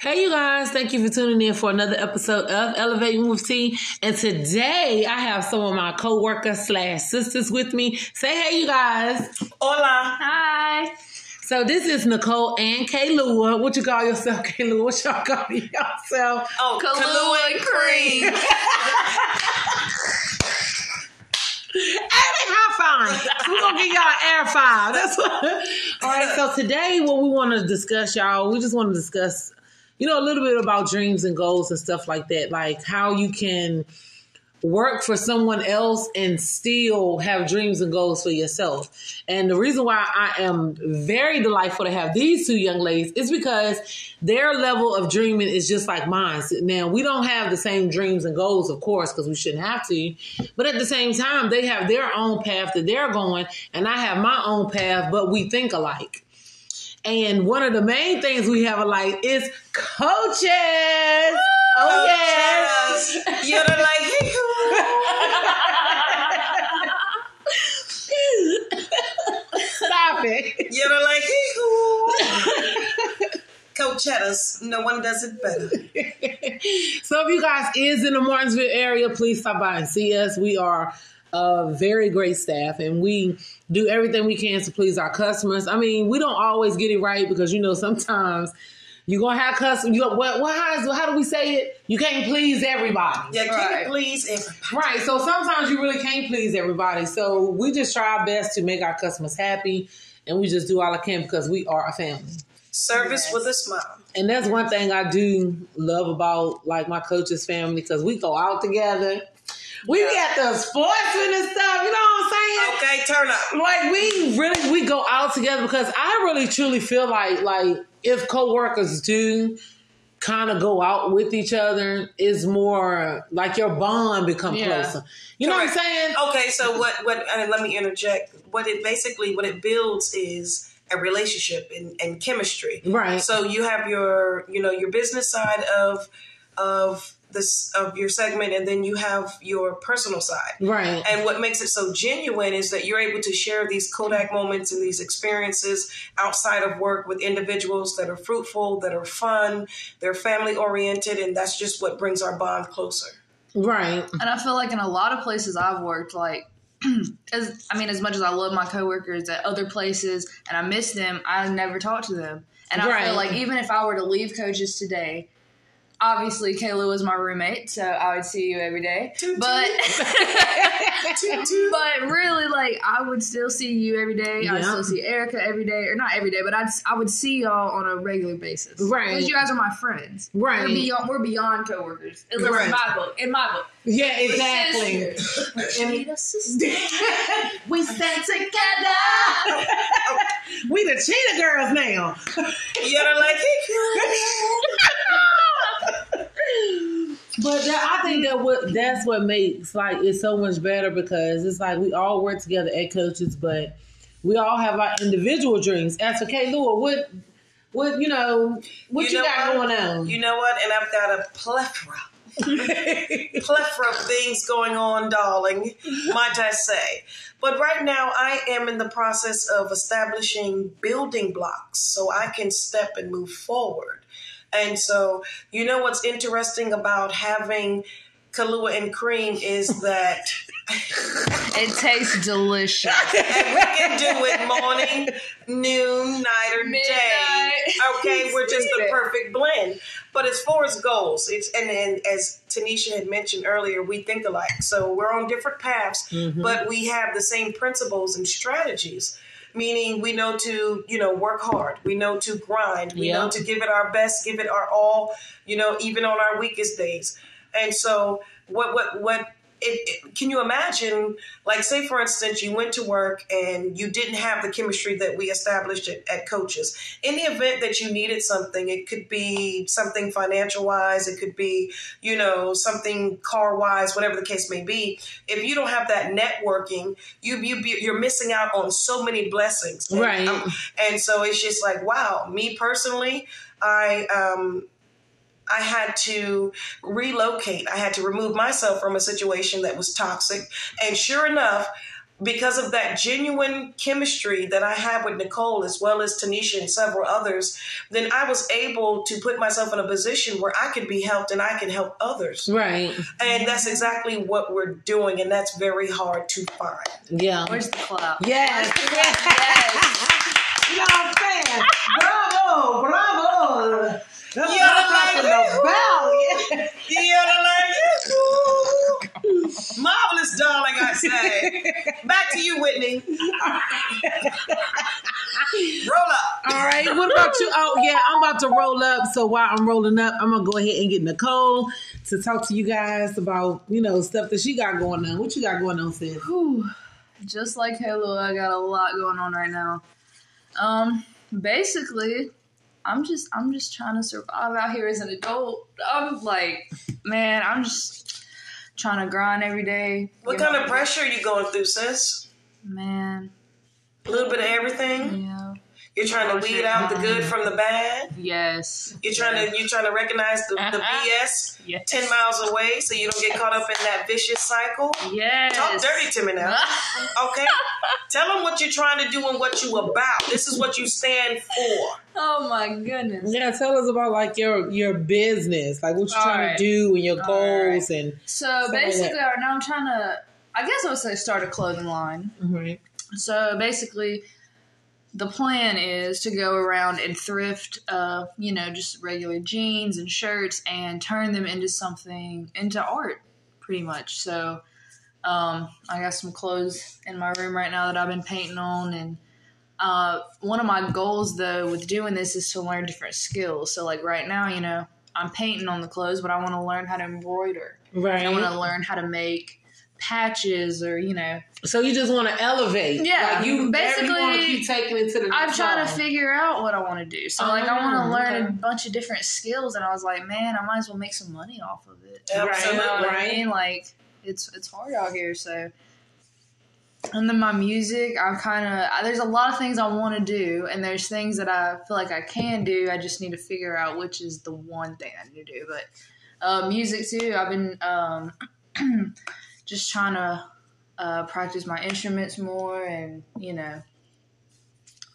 Hey, you guys, thank you for tuning in for another episode of Elevating with T. And today I have some of my co workers slash sisters with me. Say hey, you guys. Hola. Hi. So this is Nicole and Kahlua. What you call yourself, Kahlua? What y'all call yourself? Oh, Kahlua and cream. Hey, high five. We're gonna give y'all an air five. That's what. All right. So today, what we want to discuss, y'all, we just want to discuss, you know, a little bit about dreams and goals and stuff like that, like how you can work for someone else and still have dreams and goals for yourself. And the reason why I am very delightful to have these two young ladies is because their level of dreaming is just like mine. Now, we don't have the same dreams and goals, of course, because we shouldn't have to. But at the same time, they have their own path that they're going, and I have my own path, but we think alike. And one of the main things we have alike is coaches. Oh, yes. yes. You're like, Stop it. you're like, Coachettas. No one does it better. So if you guys is in the Martinsville area, please stop by and see us. We are a very great staff and we do everything we can to please our customers. I mean, we don't always get it right because you know sometimes you're gonna have customers. You what? What? How, is- how do we say it? You can't please everybody. Yeah, can Right. please everybody? Right. So sometimes you really can't please everybody. So we just try our best to make our customers happy, and we just do all I can because we are a family. Service Yes. with a smile. And that's one thing I do love about like my coach's family because we go out together. We got the sportsmen and stuff. You know what I'm saying? Okay, turn up. Like we really we go out together because I really truly feel like like if coworkers do kind of go out with each other, is more like your bond become Yeah. closer. You know what I'm saying? Okay, so what? What? And let me interject. What it basically what it builds is a relationship and, and chemistry. Right. So you have your you know your business side of of this of your segment, and then you have your personal side. Right. And what makes it so genuine is that you're able to share these Kodak moments and these experiences outside of work with individuals that are fruitful, that are fun, they're family oriented, and that's just what brings our bond closer. Right. And I feel like in a lot of places I've worked, like, as I mean, as much as I love my coworkers at other places and I miss them, I never talk to them. And I Right. feel like even if I were to leave coaches today, obviously Kayla was my roommate, so I would see you every day. Toot, But Toot, toot. but really, like I would still see you every day. I'd still see Erica every day, or not every day, but I'd I would see y'all on a regular basis. Right. because you guys are my friends. Right. we're beyond we're beyond coworkers. At least Right. in my book. In my book, Yeah, exactly. Need a sister. we stand together. we the cheetah girls now. You're like, But that, I think that what that's what makes like it so much better because it's like we all work together at coaches, but we all have our individual dreams. As for Kahlua, what what you know what you, know got what? going on? You know what? And I've got a plethora, plethora of things going on, darling, might I say. But right now, I am in the process of establishing building blocks so I can step and move forward. And so, you know what's interesting about having Kahlua and cream is that It tastes delicious. and we can do it morning, noon, night, or day. Okay, we're just the perfect blend. But as far as goals, it's and, and as Tanisha had mentioned earlier, we think alike. So we're on different paths, mm-hmm. but we have the same principles and strategies. Meaning we know to, you know, work hard. We know to grind. We know to give it our best, give it our all, you know, even on our weakest days. And so what what what it, it, can you imagine like say for instance you went to work and you didn't have the chemistry that we established at, at coaches in the event that you needed something it could be something financial wise it could be you know something car wise whatever the case may be. If you don't have that networking you, you be, you're missing out on so many blessings. And, Right. um, and so it's just like wow me personally i um I had to relocate. I had to remove myself from a situation that was toxic. And sure enough, because of that genuine chemistry that I have with Nicole, as well as Tanisha and several others, then I was able to put myself in a position where I could be helped and I can help others. Right. And that's exactly what we're doing, and that's very hard to find. Yeah. Where's the clap? Yes. Yes. You know what I'm saying? Bravo, bravo. That's what Yeah, I'm talking like- about. Yeah. Yeah, like, marvelous, darling. I say. Back to you, Whitney. Roll up. All right. What about you? Oh, yeah. I'm about to roll up. So while I'm rolling up, I'm gonna go ahead and get Nicole to talk to you guys about you know stuff that she got going on. What you got going on, sis? Whew. Just like Halo, I got a lot going on right now. Um, basically, I'm just I'm just trying to survive out here as an adult. I'm like, man, I'm just trying to grind every day. What kind of pressure are you going through, sis? Man, A little bit of everything. yeah. You're trying to weed out the good from the bad. Yes. You're trying to you're trying to recognize the, the BS Yes. ten miles away, so you don't get caught up in that vicious cycle. Yes. Talk dirty to me now. Okay, tell them what you're trying to do and what you about. This is what you stand for. Oh my goodness. Yeah, tell us about like your your business, like what you're All trying right. to do and your All goals and. So like basically, right now I'm trying to. I guess I would say start a clothing line. Right. So basically, the plan is to go around and thrift, uh, you know, just regular jeans and shirts and turn them into something, into art, pretty much. So um, I got some clothes in my room right now that I've been painting on. And uh, one of my goals, though, with doing this is to learn different skills. So, like right now, you know, I'm painting on the clothes, but I want to learn how to embroider. Right. I want to learn how to make patches or, you know, So you just want to elevate. Yeah, Like you basically, want to keep taking it to the I'm trying to figure out what I want to do. So like I want Oh, to learn a bunch of different skills, and I was like, man, I might as well make some money off of it. You Absolutely. know what I Right. mean? Like it's it's hard out here, so. And then my music, I'm kind of there's a lot of things I want to do, and there's things that I feel like I can do. I just need to figure out which is the one thing I need to do. But uh, music too, I've been um, just trying to uh, practice my instruments more, and you know,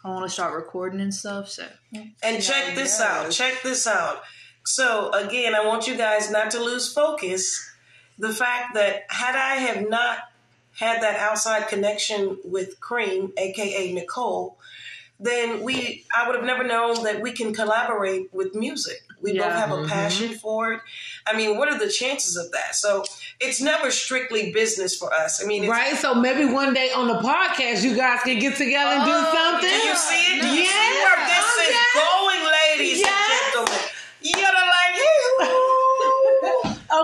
I want to start recording and stuff. So And check this goes. out. Check this out. So again, I want you guys not to lose focus. The fact that had I have not had that outside connection with Cream, aka Nicole, then we I would have never known that we can collaborate with music. We both have a Mhm. passion for it. I mean, what are the chances of that? So it's never strictly business for us. I mean, it's, Right, so maybe one day on the podcast you guys can get together and do Oh, something. Do you see it? Do you Yes. this Oh, is going, ladies Yes. and gentlemen? You're like,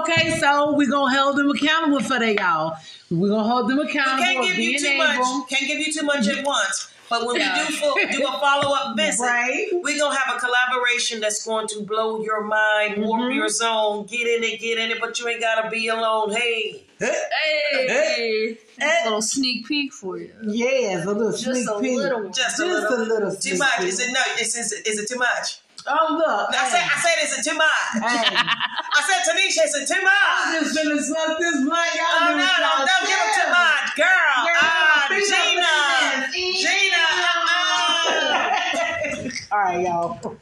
Okay, so we're gonna hold them accountable for that, y'all. We're gonna hold them accountable. can't give you too able- much. Can't give you too much at once. But when Yeah. we do full, do a follow up visit, Right. we're gonna have a collaboration that's going to blow your mind, warp Mhm. your zone. Get in it, get in it, but you ain't gotta be alone. Hey, hey, Eh. a little sneak peek for you. Yes, a little Just sneak a peek. little one. just a Just little. a little Too much? peek. Is it no? Is, is, is it too much? Oh look, I said, I said, is it too much? hey. I said, Tanisha, is it too I'm much? just finna smoke this blunt. Y'all Oh do no, what no, y'all don't give it to my girl. Girl, Ah, Gina, listen to this. Gina. uh-uh. All right, y'all.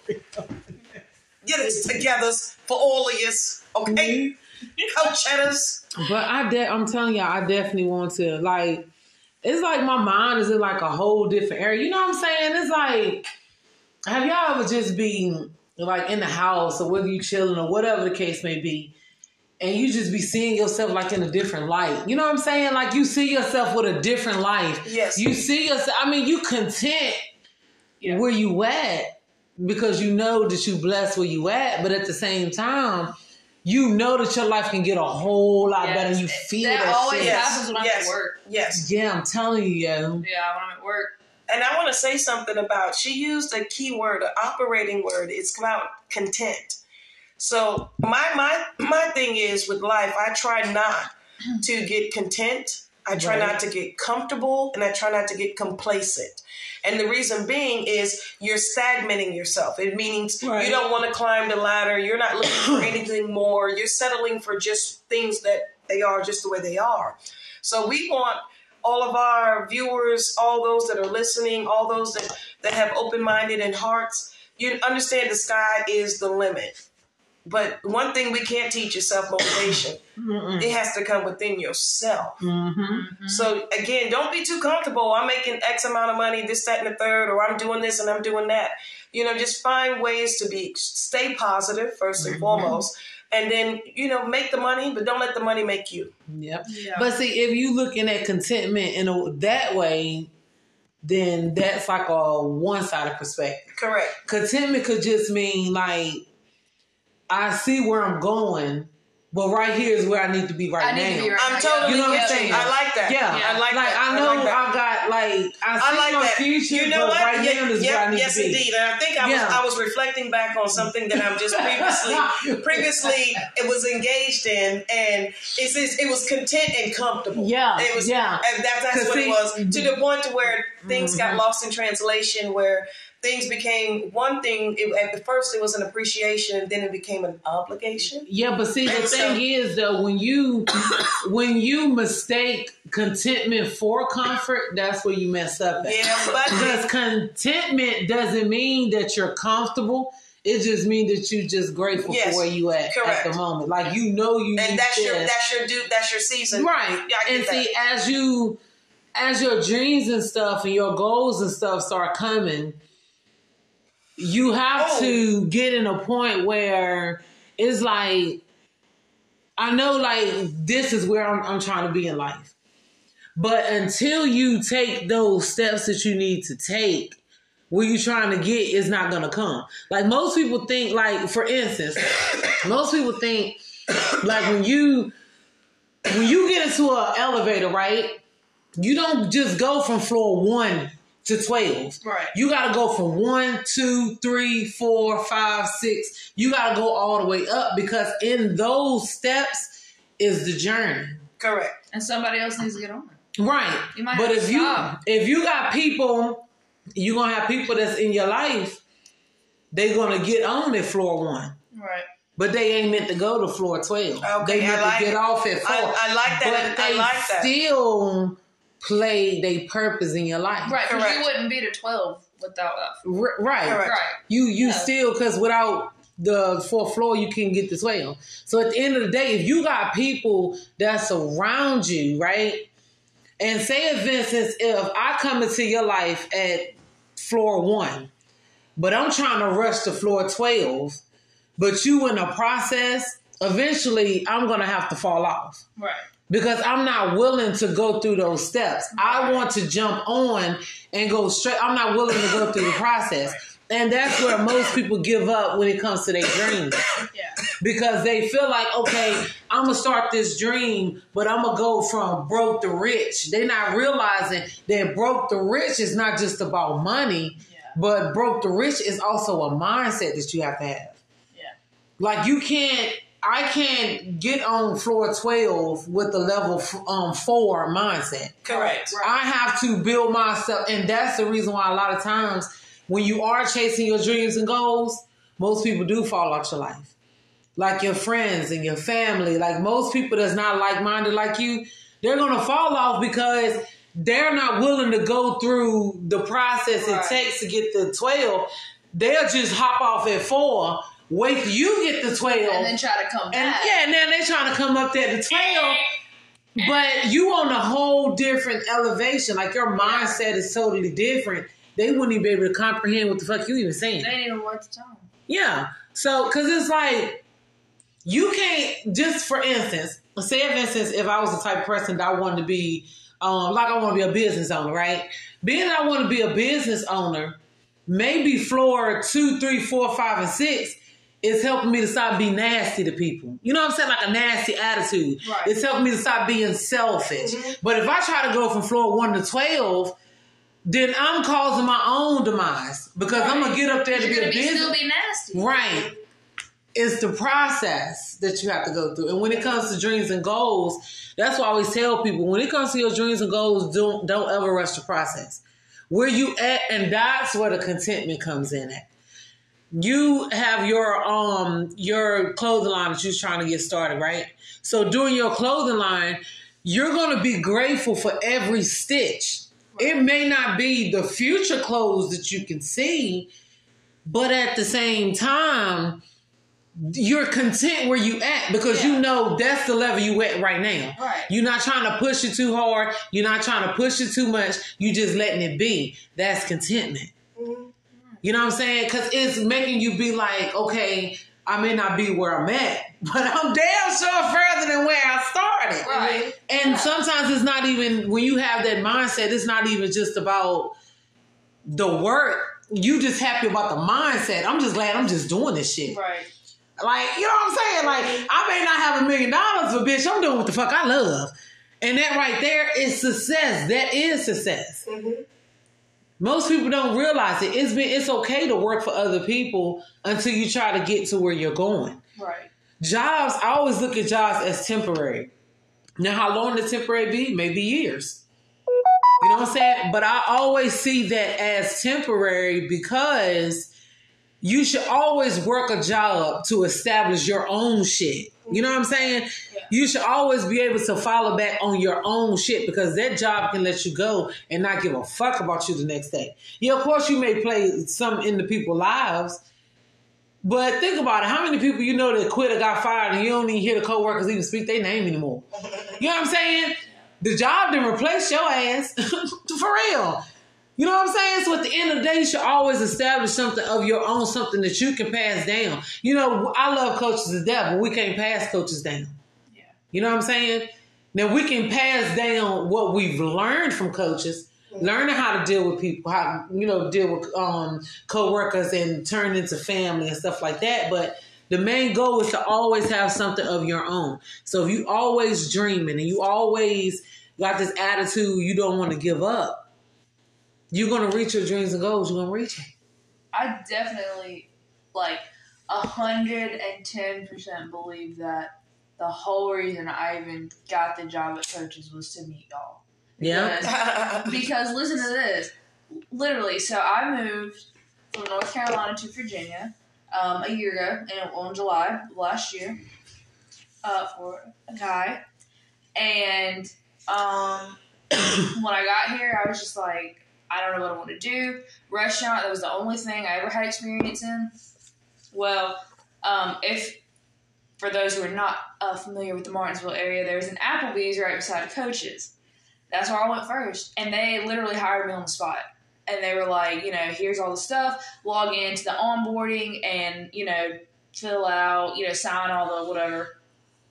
Get it together for all of us, okay? Coachettas. But I, de- I'm telling y'all, I definitely want to like. It's like my mind is in like a whole different area. You know what I'm saying? It's like, have y'all ever just been like in the house or whether you chilling or whatever the case may be, and you just be seeing yourself like in a different light. You know what I'm saying? Like you see yourself with a different life. Yes. You see yourself. I mean, you content Yeah. where you at because you know that you blessed where you at, but at the same time. You know that your life can get a whole lot better. You feel That that, always shit. Yes. happens when I'm at work. Yes. Yeah, I'm telling you, yeah. Yeah, when I'm at work. And I want to say something about she used a key word, an operating word. It's about content. So my my my thing is with life, I try not to get content. I try Right. not to get comfortable and I try not to get complacent. And the reason being is you're stagnating yourself. It means Right. you don't want to climb the ladder. You're not looking for anything more. You're settling for just things that they are just the way they are. So we want all of our viewers, all those that are listening, all those that, that have open minded and hearts, you understand the sky is the limit. But one thing we can't teach is self motivation. It has to come within yourself. Mm-hmm. So again, don't be too comfortable. I'm making X amount of money, this, that, and the third, or I'm doing this and I'm doing that. You know, just find ways to be stay 1st and foremost, and then you know make the money, but don't let the money make you. Yep. Yeah. But see, if you looking at contentment in a, that way, then that's like a one sided perspective. Correct. Contentment could just mean like I see where I'm going, but right here is where I need to be right I need now. to be right I'm now. totally You know what I'm saying? I like that. Yeah, I like, like that. I know like that. I got like I see I like my that. future, you know but what? right Yeah, now yeah, where I need yes, to be. indeed. And I think I Yeah. was I was reflecting back on something that I'm just previously previously it was engaged in, and it's, it's it was content and comfortable. Yeah, it was. yeah. and that's, that's 'Cause what see- it was to the point to where things got Mhm. lost in translation, where things became one thing. It, at the first, it was an appreciation, and then it became an obligation. Yeah, but see, the And so- thing is though, when you when you mistake contentment for comfort, that's where you mess up. At. Yeah, but Because contentment doesn't mean that you're comfortable. It just means that you're just grateful Yes, for where you at correct. at the moment. Like you know you and that's your that's your due that's your season. right. Yeah, and get that. see, as you as your dreams and stuff and your goals and stuff start coming, you have Oh. to get in a point where it's like I know like this is where I'm, I'm trying to be in life. But until you take those steps that you need to take, where you're trying to get is not gonna come. Like most people think, like for instance, most people think like when you when you get into an elevator, right? You don't just go from floor one to twelve. Right. You gotta go from one, two, three, four, five, six. You gotta go all the way up because in those steps is the journey. Correct. and somebody else needs to get on. Right. You might but have if to you stop. if you got people, you're gonna have people that's in your life, they're gonna get on at floor one. Right. But they ain't meant to go to floor twelve. Okay, they meant like to get it. off at four. I- I like that. But I they like that. still play their purpose in your life. Right. Because you wouldn't be the twelve without that. R- right. Correct. Right. You you Yeah. still because without the fourth floor you can't get to twelve. So at the end of the day, if you got people that's around you, right? And say, for instance, if I come into your life at floor one, but I'm trying to rush to floor twelve, but you in the process, eventually I'm gonna have to fall off Right. Because I'm not willing to go through those steps. I want to jump on and go straight. I'm not willing to go through the process. And that's where most people give up when it comes to their dreams Yeah. because they feel like, okay, I'm gonna start this dream, but I'm gonna go from broke to rich. They're not realizing that broke to rich is not just about money, Yeah. but broke to rich is also a mindset that you have to have. Yeah. Like you can't, I can't get on floor twelve with the level f- um four mindset. Correct. Right. I have to build myself, and that's the reason why a lot of times when you are chasing your dreams and goals, most people do fall out your life. Like your friends and your family, like most people that's not like minded like you, they're gonna fall off because they're not willing to go through the process Right. it takes to get to twelve. They'll just hop off at four, wait till you get the twelve, And then try to come and back. yeah, now they're trying to come up there to 12, but you on a whole different elevation. Like your mindset is totally different. They wouldn't even be able to comprehend what the fuck you even saying. They ain't even worth the time. Yeah. So, because it's like, you can't, just for instance, say, for instance, if I was the type of person that I wanted to be, um, like I want to be a business owner, right? Being that I want to be a business owner, maybe floor two, three, four, five, and six is helping me to stop being nasty to people. You know what I'm saying? Like a nasty attitude. Right. It's helping me to stop being selfish. Mm-hmm. But if I try to go from floor one to 12, then I'm causing my own demise because I'm going to get up there to You're be a gonna be, business. still be nasty. Right. It's the process that you have to go through. And when it comes to dreams and goals, that's why I always tell people when it comes to your dreams and goals, don't don't ever rush the process. Where you at, and that's where the contentment comes in at. You have your um your clothing line that you're trying to get started, right? So during your clothing line, you're going to be grateful for every stitch. It may not be the future clothes that you can see, but at the same time, you're content where you at because Yeah. you know that's the level you at right now. Right. You're not trying to push it too hard. You're not trying to push it too much. You just letting it be. That's contentment. You know what I'm saying? Because it's making you be like, okay, I may not be where I'm at, but I'm damn sure further than where I started. Right. And Yeah. sometimes it's not even when you have that mindset. It's not even just about the work. You just happy about the mindset. I'm just glad I'm just doing this shit. Right. Like, you know what I'm saying? Like, I may not have a million dollars, but bitch, I'm doing what the fuck I love. And that right there is success. That is success. Mhm. Most people don't realize it. It's been it's okay to work for other people until you try to get to where you're going. Right. Jobs, I always look at jobs as temporary. Now, how long the temporary be? Maybe years. You know what I'm saying? But I always see that as temporary because you should always work a job to establish your own shit. You know what I'm saying? Yeah. You should always be able to follow back on your own shit because that job can let you go and not give a fuck about you the next day. Yeah, of course you may play some in the people's lives, but think about it. How many people you know that quit or got fired and you don't even hear the coworkers even speak their name anymore? You know what I'm saying? The job didn't replace your ass. For real. You know what I'm saying? So at the end of the day, you should always establish something of your own, something that you can pass down. You know, I love coaches to death, but we can't pass coaches down. Yeah. You know what I'm saying? Now we can pass down what we've learned from coaches, learning how to deal with people, how you know deal with um, coworkers and turn into family and stuff like that. But the main goal is to always have something of your own. So if you always dreaming and you always got this attitude, you don't want to give up. You're gonna reach your dreams and goals. You're gonna reach it. I definitely like a hundred and ten percent believe that the whole reason I even got the job at coaches was to meet y'all. Yeah. Because, because listen to this. Literally, so I moved from North Carolina to Virginia um, a year ago, in, on July last year, uh, for a guy. And um, when I got here, I was just like, I don't know what I want to do. Restaurant, that was the only thing I ever had experience in. Well, um, if for those who are not uh, familiar with the Martinsville area, there's an Applebee's right beside Coach's. That's where I went first, and they literally hired me on the spot. And they were like, you know, here's all the stuff. Log into the onboarding, and you know, fill out, you know, sign all the whatever,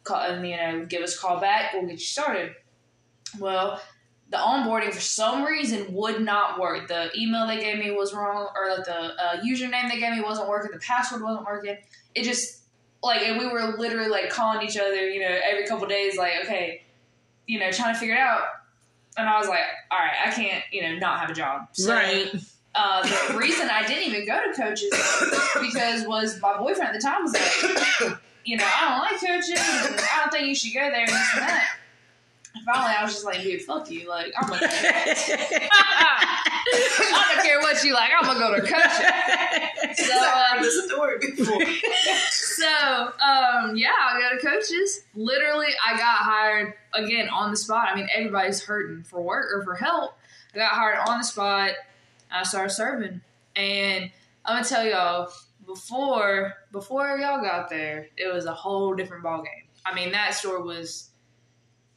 call, and you know, give us a call back. We'll get you started. Well, the onboarding for some reason would not work. The email they gave me was wrong, or like the uh, username they gave me wasn't working. The password wasn't working. It just like, and we were literally like calling each other, you know, every couple days, like, okay, you know, trying to figure it out. And I was like, all right, I can't, you know, not have a job. So, right. uh, the reason I didn't even go to coaches because was my boyfriend at the time was like, you know, I don't like coaches. And I don't think you should go there and this and that. Finally, I was just like, dude, fuck you. Like, I'm gonna. I don't care what you like. I'm gonna go to coaches. So, um, this story before. so um, yeah, I go to coaches. Literally, I got hired again on the spot. I mean, everybody's hurting for work or for help. I got hired on the spot. I started serving, and I'm gonna tell y'all before before y'all got there, it was a whole different ball game. I mean, that store was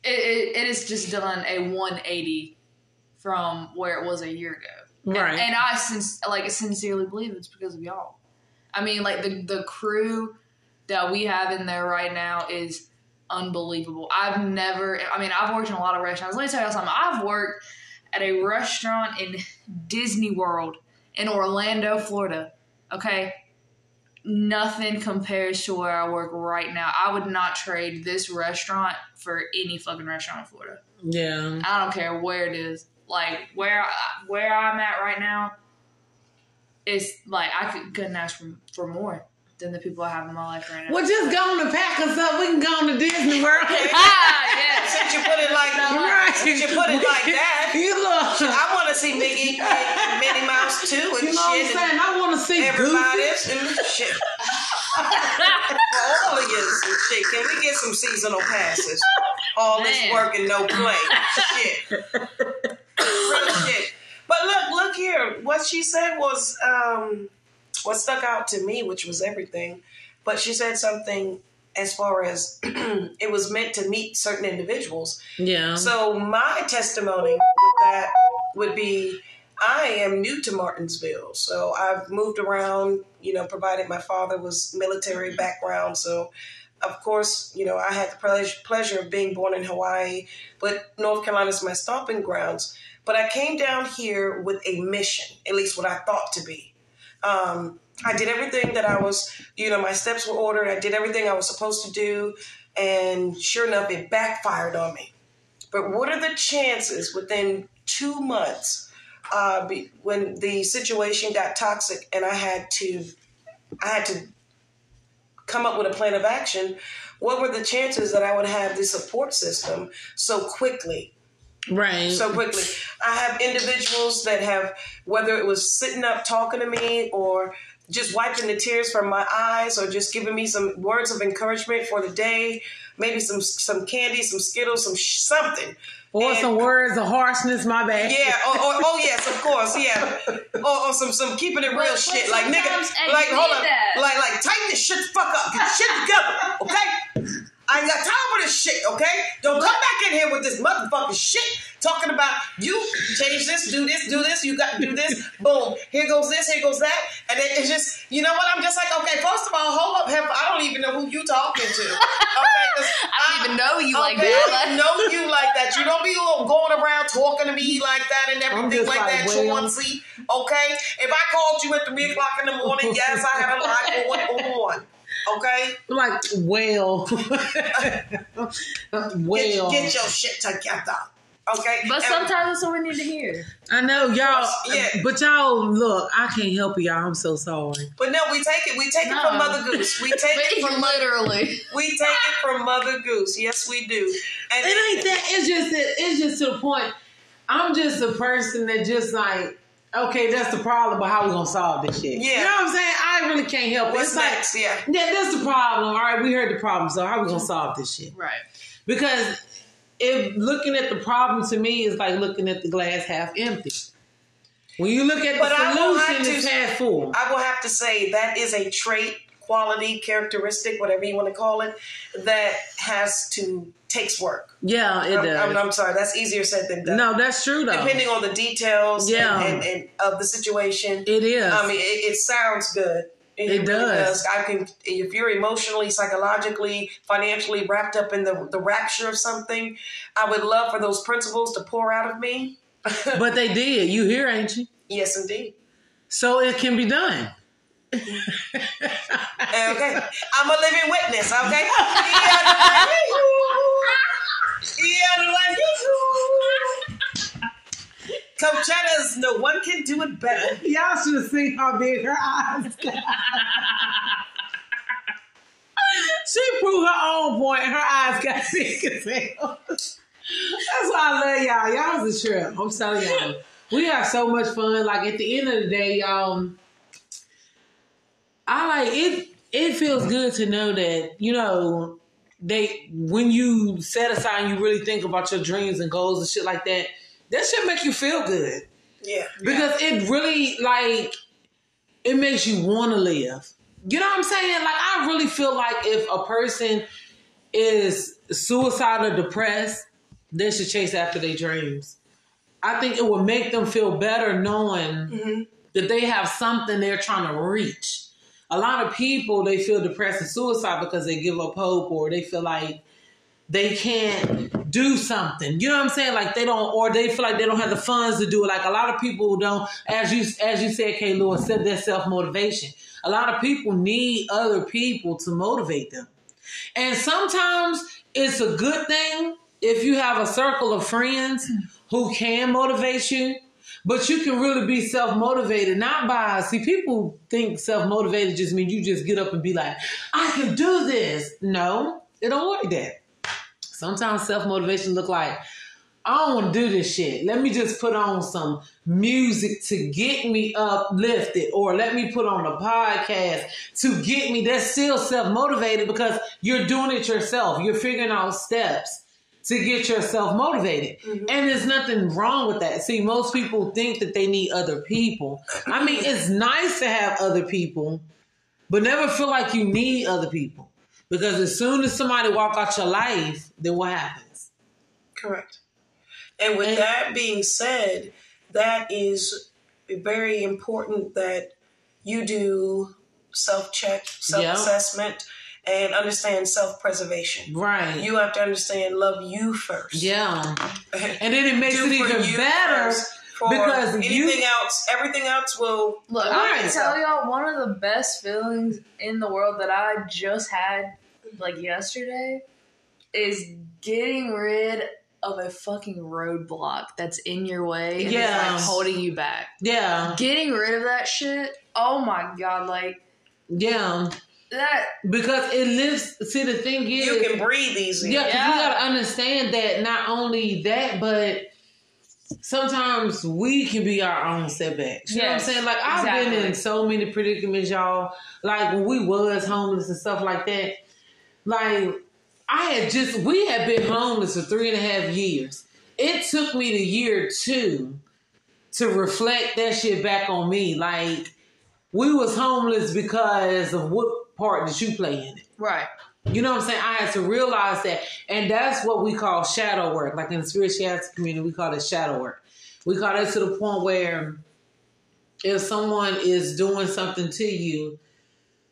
it, it, it has just done a 180 from where it was a year ago. And- Right. And, I since like sincerely believe it's because of y'all. I mean, like the the crew that we have in there right now is unbelievable. I've never. I mean, I've worked in a lot of restaurants. Let me tell you something. I've worked at a restaurant in Disney World in Orlando, Florida. Okay. Nothing compares to where I work right now. I would not trade this restaurant for any fucking restaurant in Florida. Yeah. I don't care where it is. Like where where I'm at right now, it's like I could, couldn't ask for for more than the people I have in my life right now. Well, just go on to pack us up. We can go on to Disney World. ah, yes. Since you put it like Right. since you put it like that, You look. I want to see Mickey and Minnie Mouse too and You know what I'm shit. saying? I want to see and everybody Goofy. and shit. For all of you and shit. Can we get some seasonal passes? All this work and no play. shit. Real shit. But look, look here. What she said was um, what stuck out to me, which was everything. But she said something as far as it was meant to meet certain individuals. Yeah. So my testimony with that would be I am new to Martinsville. So I've moved around, you know, provided my father was military background. So of course, you know, I had the pleasure, of being born in Hawaii, but North Carolina is my stomping grounds. But I came down here with a mission, at least what I thought to be. Um, I did everything that I was, you know, my steps were ordered. I did everything I was supposed to do. And sure enough, it backfired on me. But what are the chances within two months uh, be, when the situation got toxic and I had to, I had to come up with a plan of action? What were the chances that I would have the support system so quickly? Right. so quickly. I have individuals that have, whether it was sitting up talking to me or just wiping the tears from my eyes or just giving me some words of encouragement for the day, maybe some some candy, some Skittles, some sh- something. or And- some words of harshness, my bad. Yeah. Oh, oh, oh, yes, of course. Yeah. Or, or some some keeping it real But- but shit. Like nigga, like hold need up, that. like like tighten this shit the fuck up. Get shit together, okay? I ain't got time for this shit, okay? Don't come back in here with this motherfucking shit talking about you change this, do this, do this, you got to do this, boom. Here goes this, here goes that. And it, it's just, you know what? I'm just like, okay, first of all, hold up, Hef, I don't even know who you talking to. Okay, 'cause I don't even know you like that. I don't know you like that. You don't be going around talking to me like that and everything just like, like, that, well. Chauncey. Okay? If I called you at 3 o'clock in the morning, yes, I had a lot going on. Okay? Like, well, well. Get, get your shit together. Okay? But And- sometimes that's what we need to hear. I know y'all, Yeah. but y'all look. I can't help y'all. I'm so sorry. But no, we take it. We take it from Mother Goose. We take it from Literally. We take it from Mother Goose. Yes, we do. And It ain't that. It's just that. It's just to the point. I'm just a person that just like. Okay, that's the problem, but how we gonna solve this shit? Yeah. You know what I'm saying? I really can't help it. What's It's like. Yeah. Yeah, that's the problem. All right, we heard the problem, so how we gonna solve this shit? Right. Because if looking at the problem to me is like looking at the glass half empty. When you look at the But solution, it's half full. I will have to say that is a trait, quality, characteristic, whatever you want to call it, that has to takes work. Yeah, it I'm, does. I'm, I'm sorry, that's easier said than done. no, that's true though. Depending on the details Yeah. and, and, and of the situation, it is. I mean, it, it sounds good. It really does. I can, if you're emotionally, psychologically, financially wrapped up in the, the rapture of something, I would love for those principles to pour out of me. but they did. You here, ain't you? Yes, indeed. So it can be done. Eh, okay, I'm a living witness. Okay. Coachetta's no one can do it better. Y'all should have seen how big her eyes got. she proved her own point. Her eyes got big as hell. That's why I love y'all. Y'all was a trip. I'm telling y'all. We have so much fun. Like at the end of the day, y'all, I like it. It feels good to know that you know they when you set aside and you really think about your dreams and goals and shit like that. That should make you feel good Yeah. because it really like it makes you want to live. You know what I'm saying? Like I really feel like if a person is suicidal, or depressed, they should chase after their dreams. I think it would make them feel better knowing mm-hmm. that they have something they're trying to reach. A lot of people they feel depressed and suicide because they give up hope or they feel like they can't do something. You know what I'm saying? Like they don't, or they feel like they don't have the funds to do it. Like a lot of people don't, as you as you said, K. Lewis said their self motivation. A lot of people need other people to motivate them, and sometimes it's a good thing if you have a circle of friends who can motivate you. But you can really be self motivated, not by see people think self motivated just means you just get up and be like, I can do this. No, it don't work that. Sometimes self motivation look like I don't want to do this shit. Let me just put on some music to get me uplifted, or let me put on a podcast to get me. That's still self motivated because you're doing it yourself. You're figuring out steps to get yourself motivated. Mm-hmm. And there's nothing wrong with that. See, most people think that they need other people. I mean, it's nice to have other people, but never feel like you need other people. Because as soon as somebody walk out your life, then what happens? Correct. And with And- that being said, that is very important that you do self check, self assessment, and understand self preservation. Right. You have to understand love you first. yeah. And then it makes it even better first, for because you- anything else, everything else will. Look, I Right. can tell y'all one of the best feelings in the world that I just had like yesterday is getting rid of a fucking roadblock that's in your way and it's Yeah. like holding you back. yeah. Getting rid of that shit, oh my god, like Yeah. That Because it lives see the thing is You can breathe easy. Yeah, 'cause Yeah. you gotta understand that not only that, but sometimes we can be our own setbacks. You know what I'm saying? Like I've been in so many predicaments, y'all. Like when we was homeless and stuff like that. Like I had just we had been homeless for three and a half years. It took me the year two to reflect that shit back on me. Like we was homeless because of what part that you play in it? right. You know what I'm saying? I had to realize that. And that's what we call shadow work. Like in the spirituality community, we call it shadow work. We call it to the point where if someone is doing something to you,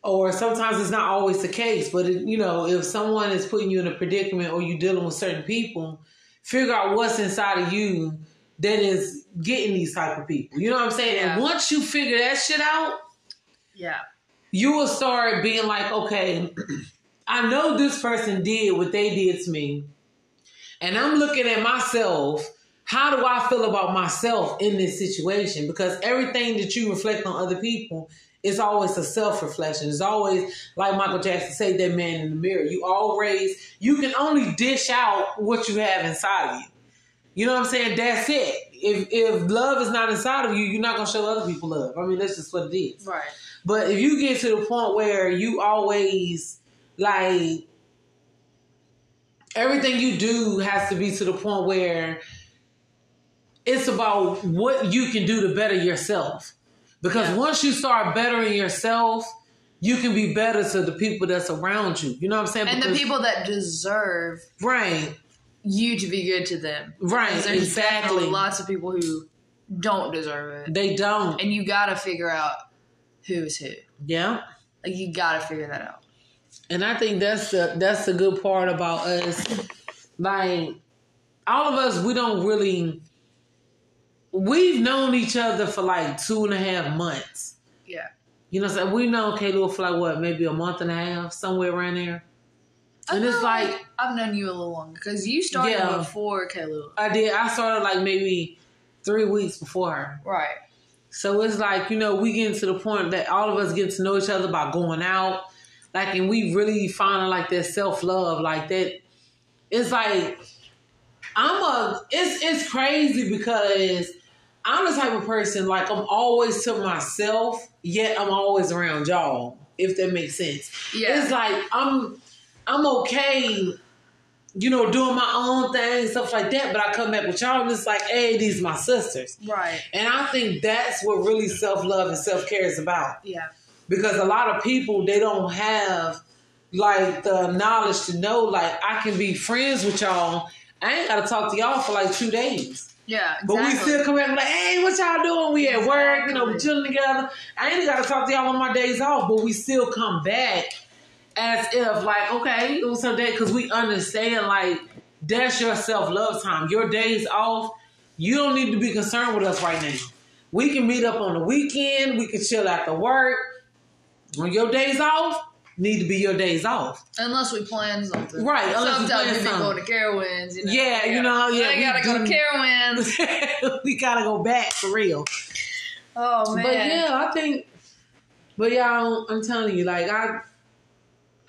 or sometimes it's not always the case, but it, you know, if someone is putting you in a predicament or you're dealing with certain people, figure out what's inside of you that is getting these type of people. You know what I'm saying? And once you figure that shit out, Yeah. You will start being like, okay, I know this person did what they did to me. And I'm looking at myself. How do I feel about myself in this situation? Because everything that you reflect on other people is always a self reflection. It's always, like Michael Jackson said, that man in the mirror. You always, you can only dish out what you have inside of you. You know what I'm saying? That's it. If if love is not inside of you, you're not gonna show other people love. I mean, that's just what it is. Right. But if you get to the point where you always like everything you do has to be to the point where it's about what you can do to better yourself. Because Yeah. once you start bettering yourself, you can be better to the people that's around you. You know what I'm saying? And the people that deserve right, you to be good to them. Right. There's exactly. lots of people who don't deserve it. They don't. And you gotta figure out who's who. Yeah. Like you gotta figure that out. And I think that's the that's the good part about us. Like all of us, we don't really we've known each other for like two and a half months. Yeah. You know what I'm saying? We know Caleb for like what, maybe a month and a half, somewhere around there. And it's like I've known you a little longer because you started Yeah. before Caleb. I did I started like maybe three weeks before her. Right. So it's like, you know, we getting to the point that all of us get to know each other by going out. Like, and we really finding like that self love, like that. It's like, I'm a, it's, it's crazy because I'm the type of person, like, I'm always to myself, yet I'm always around y'all, if that makes sense. Yeah. It's like, I'm, I'm okay, you know, doing my own thing, stuff like that, but I come back with y'all and it's like, hey, these my sisters. Right. And I think that's what really self love and self care is about. Yeah. Because a lot of people they don't have like the knowledge to know like I can be friends with y'all. I ain't gotta talk to y'all for like two days. Yeah. Exactly. But we still come back and like, hey, what y'all doing? We at work, you know, we chilling together. I ain't gotta talk to y'all on my days off, but we still come back as if like, okay, it was some day because we understand like that's your self love time. Your days off, you don't need to be concerned with us right now. We can meet up on the weekend. We can chill after work. When your days off, need to be your days off. Unless we plan something. Right, we Sometimes plan we something. going to Carowinds. You know? Yeah, you know, yeah, we gotta go to. Carowinds. we gotta go back for real. Oh man. But yeah, I think. But y'all, I'm telling you, like I,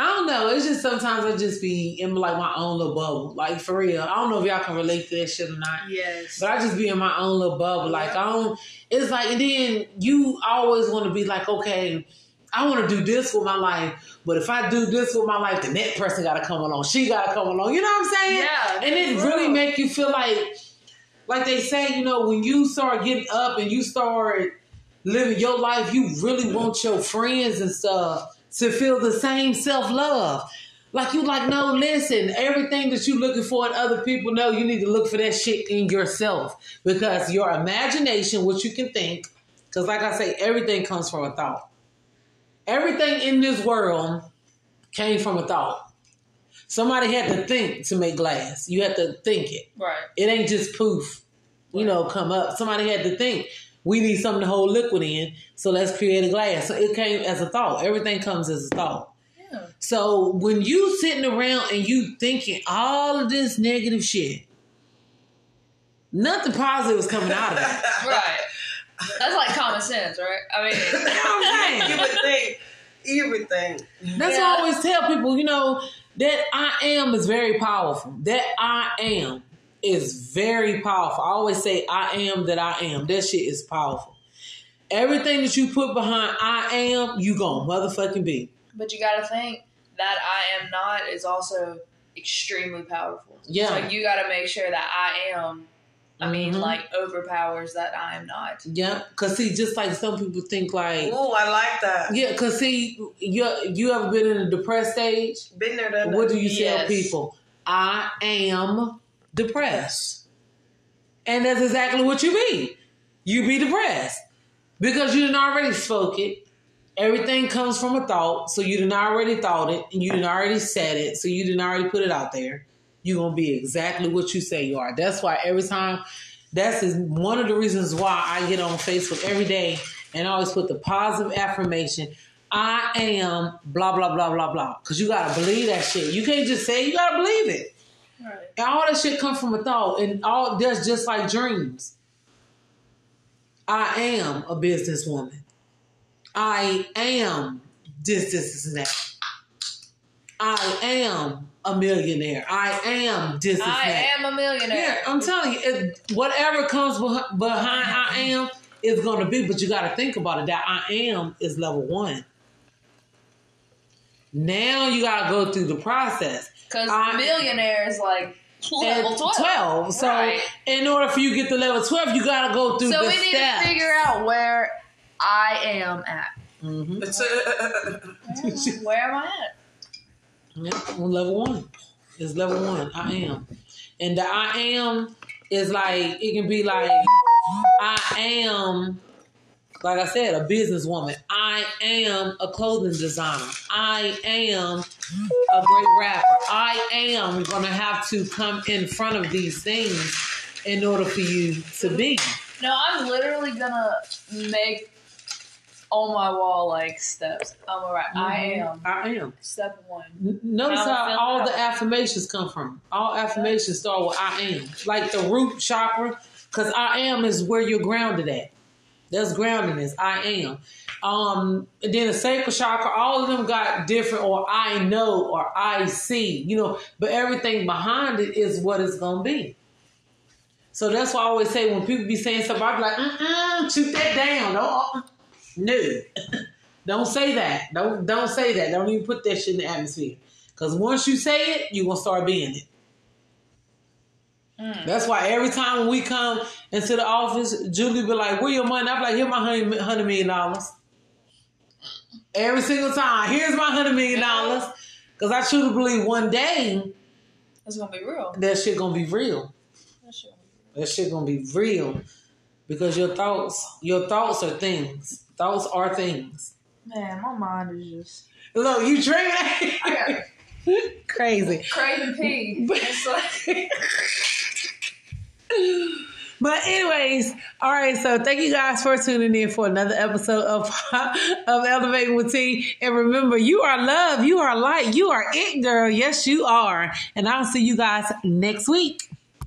I don't know. It's just sometimes I just be in like my own little bubble, like for real. I don't know if y'all can relate to that shit or not. Yes. But I just be in my own little bubble. Like I don't. It's like, and then you always want to be like, okay, I want to do this with my life, but if I do this with my life, then that person got to come along. She got to come along. You know what I'm saying? Yeah, And it for really make you feel like, like they say, you know, when you start getting up and you start living your life, you really want your friends and stuff to feel the same self love. Like you like, no, listen, everything that you're looking for in other people, no, you need to look for that shit in yourself. Because your imagination, what you can think, because like I say, everything comes from a thought. Everything in this world came from a thought. Somebody had to think to make glass. You had to think it. Right. It ain't just poof, you know, come up. Somebody had to think. We need something to hold liquid in, so let's create a glass. So it came as a thought. Everything comes as a thought. Yeah. So when you sitting around and you thinking all of this negative shit, nothing positive is coming out of it. Right. That's like common sense, right? I mean, You know what I'm you saying? would think. You would think. That's Yeah. why I always tell people, you know, that I am is very powerful. That I am is very powerful. I always say I am that I am. That shit is powerful. Everything that you put behind I am, you gonna motherfucking be. but you got to think that I am not is also extremely powerful. Yeah. So you got to make sure that I am. I mean, Mhm. like overpowers that I am not. Yeah, cause see, just like some people think like, Ooh, I like that. yeah, cause see, you you ever been in a depressed stage? Been there, done. What do you tell people? I am depressed. And that's exactly what you be. You be depressed. Because you didn't already spoke it. Everything comes from a thought. So you didn't already thought it. And you didn't already said it. So you didn't already put it out there. You're to be exactly what you say you are. That's why every time, that's one of the reasons why I get on Facebook every day and always put the positive affirmation. I am blah, blah, blah, blah, blah. Because you got to believe that shit. You can't just say you got to believe it. Right. And all that shit comes from a thought, and all that's just like dreams. I am a businesswoman. I am this, this, and that. I am a millionaire. I am this, and I that. am a millionaire. Yeah, I'm telling you, it, whatever comes beh- behind I am is going to be, but you got to think about it. That I am is level one. Now you got to go through the process. Because I- millionaire is like level 12. 12. So Right. in order for you to get to level 12, you got to go through So the we need to figure out where I am at. Mhm. It's, uh, Where am I at? Yeah, well, level one is level one. I am, and the I am is like it can be like I am, like I said, a businesswoman. I am a clothing designer. I am a great rapper. I am gonna have to come in front of these things in order for you to be. No, I'm literally gonna make on my wall like steps. I'm alright. I mm-hmm. am I am. step one. Notice how all it the affirmations come from. All affirmations start with I am. Like the root chakra, because I am is where you're grounded at. That's groundedness. I am. Um, and then the sacral chakra, all of them got different, or I know, or I see, you know, but everything behind it is what it's going to be. So that's why I always say when people be saying something, I be like, mm-mm, shoot that down. Don't, no. don't say that. Don't don't say that. Don't even put that shit in the atmosphere. Because once you say it, you're going to start being it. Mm. That's why every time when we come into the office, Julie be like, where your money? I'm like, here my hundred million dollars. Every single time, here's my hundred million dollars. Because I truly believe one day It's gonna be real. that shit gonna be real. That shit gonna be That shit gonna be real. Because your thoughts, your thoughts are things. Thoughts are things. Man, my mind is just Look, you dreaming? Crazy. Crazy. pee. But anyways, all right. So thank you guys for tuning in for another episode of of Elevating with T. And remember, you are love, you are light, you are it, girl. Yes, you are. And I'll see you guys next week.